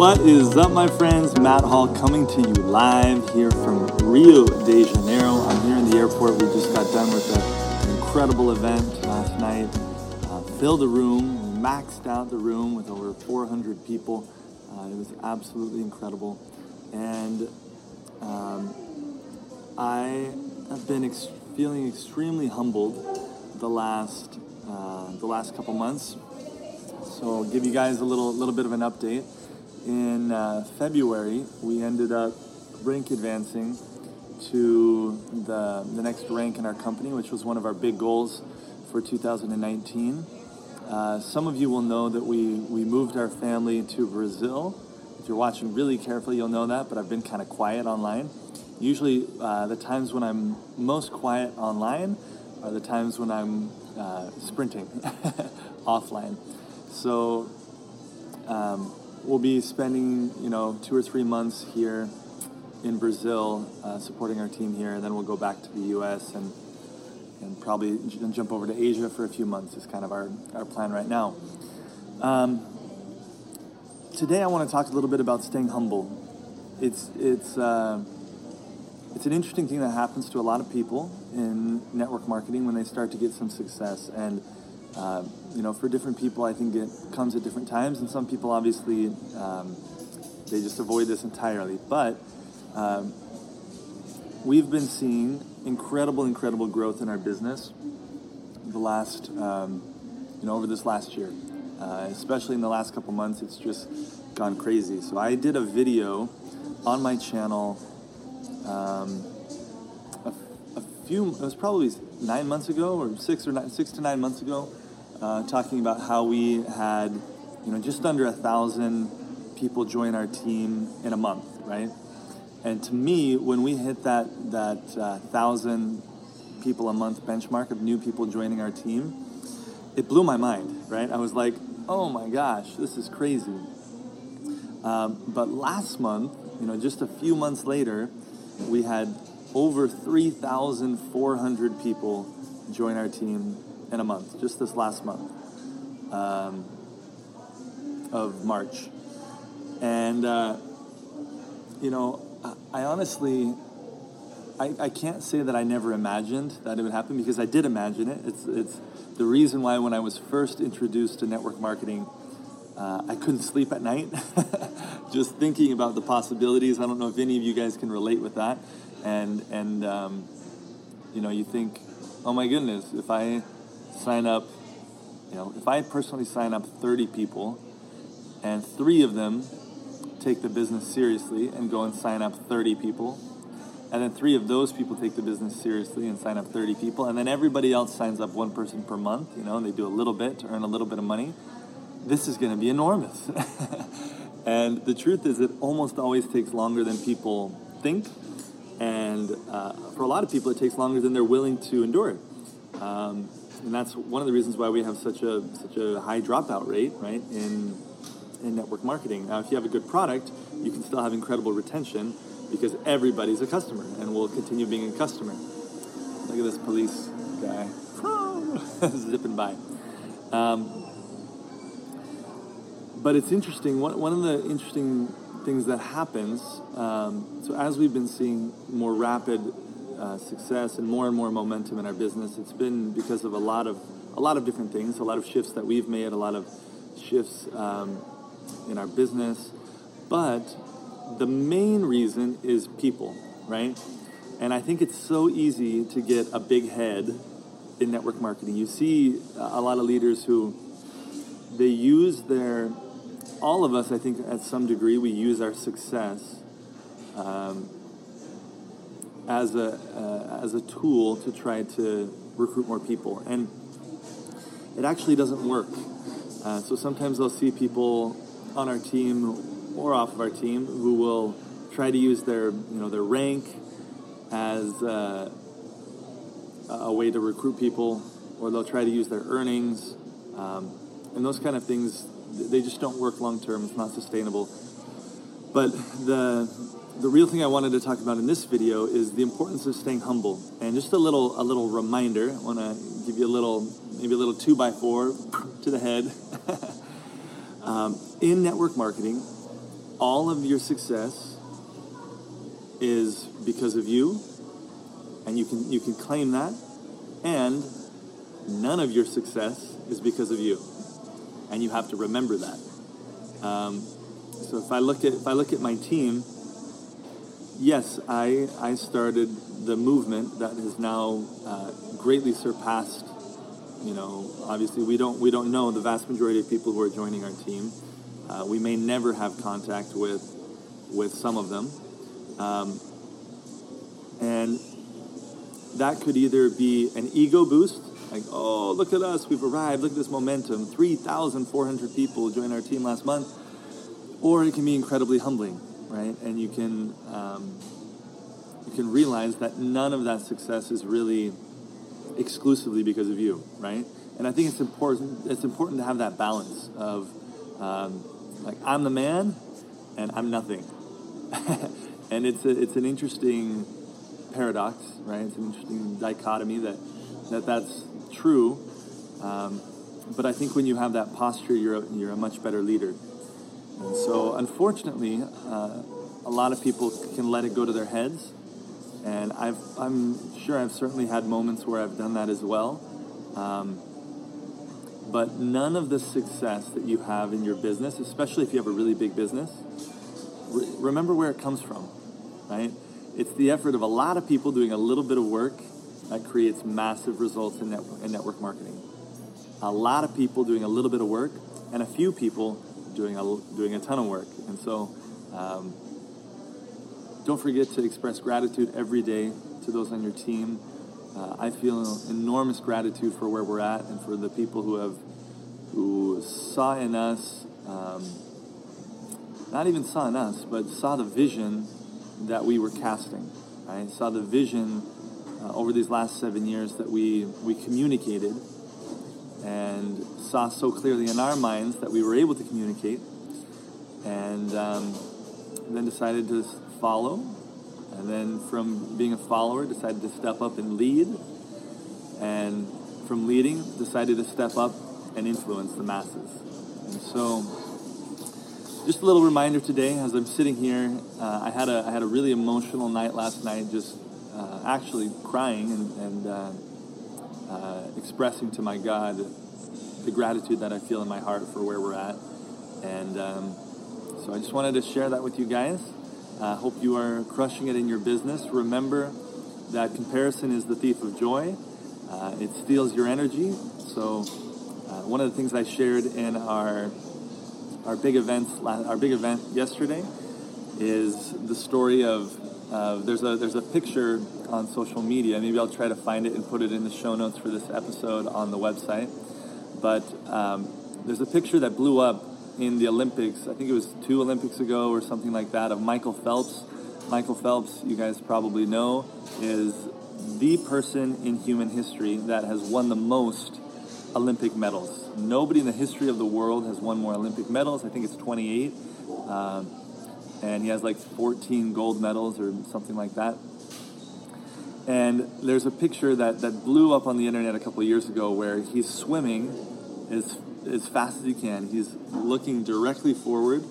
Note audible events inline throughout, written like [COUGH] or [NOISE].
What is up, my friends? Matt Hall coming to you live here from Rio de Janeiro. I'm here in the airport. We just got done with an incredible event last night. Uh, filled the room, maxed out the room with over 400 people. Uh, it was absolutely incredible. And um, I have been ex- feeling extremely humbled the last uh, the last couple months. So I'll give you guys a little little bit of an update. In uh, February, we ended up rank advancing to the the next rank in our company, which was one of our big goals for 2019. Uh, some of you will know that we, we moved our family to Brazil. If you're watching really carefully, you'll know that, but I've been kind of quiet online. Usually, uh, the times when I'm most quiet online are the times when I'm uh, sprinting [LAUGHS] offline. So, um, we'll be spending, you know, two or three months here in Brazil uh, supporting our team here, and then we'll go back to the US and and probably j- jump over to Asia for a few months is kind of our, our plan right now. Um, today I want to talk a little bit about staying humble. It's, it's, uh, it's an interesting thing that happens to a lot of people in network marketing when they start to get some success. And, uh, you know, for different people, I think it comes at different times. And some people, obviously, um, they just avoid this entirely. But um, we've been seeing incredible, incredible growth in our business the last, um, you know, over this last year. Uh, especially in the last couple months, it's just gone crazy. So I did a video on my channel um, a, a few, it was probably nine months ago or six or nine, six to nine months ago, uh, talking about how we had, you know, just under a thousand people join our team in a month, right? And to me, when we hit that that uh, thousand people a month benchmark of new people joining our team, it blew my mind. Right? I was like, oh my gosh, this is crazy. Um, but last month, you know, just a few months later, we had over 3,400 people join our team in a month, just this last month um, of March. And, uh, you know, I honestly, I, I can't say that I never imagined that it would happen because I did imagine it. It's, it's the reason why when I was first introduced to network marketing, uh, I couldn't sleep at night [LAUGHS] just thinking about the possibilities. I don't know if any of you guys can relate with that. And, and um, you know, you think, oh my goodness, if I sign up, you know, if I personally sign up 30 people and three of them take the business seriously and go and sign up 30 people. And then three of those people take the business seriously and sign up 30 people. And then everybody else signs up one person per month, you know, and they do a little bit to earn a little bit of money. This is going to be enormous. [LAUGHS] and the truth is, it almost always takes longer than people think. And uh, for a lot of people, it takes longer than they're willing to endure. Um, and that's one of the reasons why we have such a such a high dropout rate, right, in in network marketing. Now, if you have a good product, you can still have incredible retention because everybody's a customer and will continue being a customer. Look at this police guy [LAUGHS] zipping by. Um, but it's interesting. One, one of the interesting things that happens, um, so as we've been seeing more rapid uh, success and more and more momentum in our business, it's been because of a lot of a lot of different things, a lot of shifts that we've made, a lot of shifts um, in our business, but the main reason is people, right? And I think it's so easy to get a big head in network marketing. You see a lot of leaders who they use their all of us, I think, at some degree, we use our success um, as a uh, as a tool to try to recruit more people, and it actually doesn't work. Uh, so sometimes I'll see people on our team or off of our team who will try to use their you know their rank as uh, a way to recruit people, or they'll try to use their earnings, um, and those kind of things. They just don't work long term. It's not sustainable. But the the real thing I wanted to talk about in this video is the importance of staying humble. And just a little a little reminder. I want to give you a little maybe a little two by four to the head. [LAUGHS] um, in network marketing, all of your success is because of you, and you can you can claim that, and none of your success is because of you, and you have to remember that. Um, so if I look at if I look at my team, yes, I I started the movement that has now uh, greatly surpassed. You know, obviously we don't we don't know the vast majority of people who are joining our team. Uh, we may never have contact with with some of them, um, and that could either be an ego boost, like oh look at us, we've arrived, look at this momentum, three thousand four hundred people joined our team last month, or it can be incredibly humbling, right? And you can um, you can realize that none of that success is really exclusively because of you, right? And I think it's important. It's important to have that balance of um, like I'm the man, and I'm nothing. [LAUGHS] and it's a, it's an interesting paradox, right? It's an interesting dichotomy that that that's true. Um, but I think when you have that posture, you're a, you're a much better leader. And so, unfortunately, uh, a lot of people can let it go to their heads, and I've, I'm sure I've certainly had moments where I've done that as well. Um, but none of the success that you have in your business, especially if you have a really big business, re- remember where it comes from, right? It's the effort of a lot of people doing a little bit of work that creates massive results in network, in network marketing. A lot of people doing a little bit of work, and a few people doing a, doing a ton of work. And so, um, don't forget to express gratitude every day to those on your team. Uh, I feel enormous gratitude for where we're at and for the people who have who saw in us, um, not even saw in us, but saw the vision that we were casting. Right? Saw the vision uh, over these last seven years that we we communicated and saw so clearly in our minds that we were able to communicate, and um, then decided to follow, and then from being a follower, decided to step up and lead, and from leading, decided to step up and influence the masses. And so, just a little reminder today, as I'm sitting here, uh, I had a I had a really emotional night last night, just uh, actually crying and, and uh, expressing to my God the gratitude that I feel in my heart for where we're at, and um, so I just wanted to share that with you guys. I uh, hope you are crushing it in your business. Remember that comparison is the thief of joy. Uh, it steals your energy. So, uh, one of the things I shared in our our big events, our big event yesterday, is the story of uh, there's a there's a picture on social media. Maybe I'll try to find it and put it in the show notes for this episode on the website. But um, there's a picture that blew up in the Olympics. I think it was two Olympics ago or something like that of Michael Phelps. Michael Phelps, you guys probably know, is the person in human history that has won the most Olympic medals. Nobody in the history of the world has won more Olympic medals. I think it's 28. Um, and he has like 14 gold medals or something like that. And there's a picture that, that blew up on the internet a couple years ago where he's swimming as as fast as he can. He's looking directly forward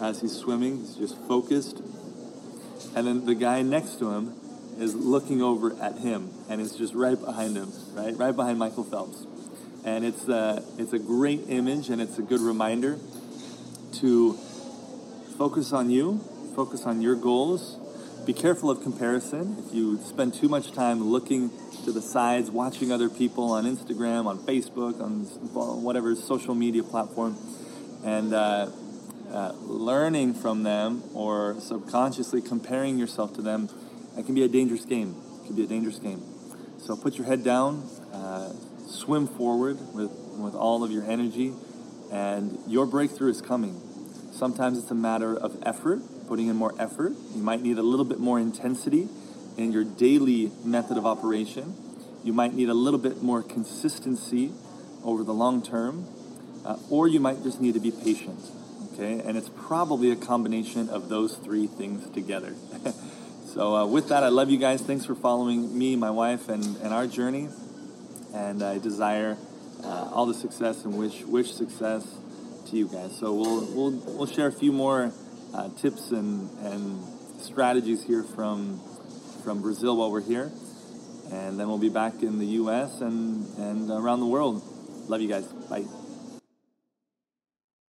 as he's swimming. He's just focused. And then the guy next to him is looking over at him and is just right behind him, right? Right behind Michael Phelps. And it's a, it's a great image and it's a good reminder to focus on you, focus on your goals. Be careful of comparison. If you spend too much time looking to the sides, watching other people on Instagram, on Facebook, on whatever social media platform, and uh, uh, learning from them or subconsciously comparing yourself to them, it can be a dangerous game. It can be a dangerous game. So put your head down, uh, swim forward with, with all of your energy, and your breakthrough is coming. Sometimes it's a matter of effort, putting in more effort. You might need a little bit more intensity in your daily method of operation. You might need a little bit more consistency over the long term, uh, or you might just need to be patient. Okay, and it's probably a combination of those three things together. [LAUGHS] so, uh, with that, I love you guys. Thanks for following me, my wife, and, and our journey. And I desire uh, all the success and wish wish success to you guys. So we'll we'll we'll share a few more uh, tips and, and strategies here from from Brazil while we're here, and then we'll be back in the U.S. and and around the world. Love you guys. Bye.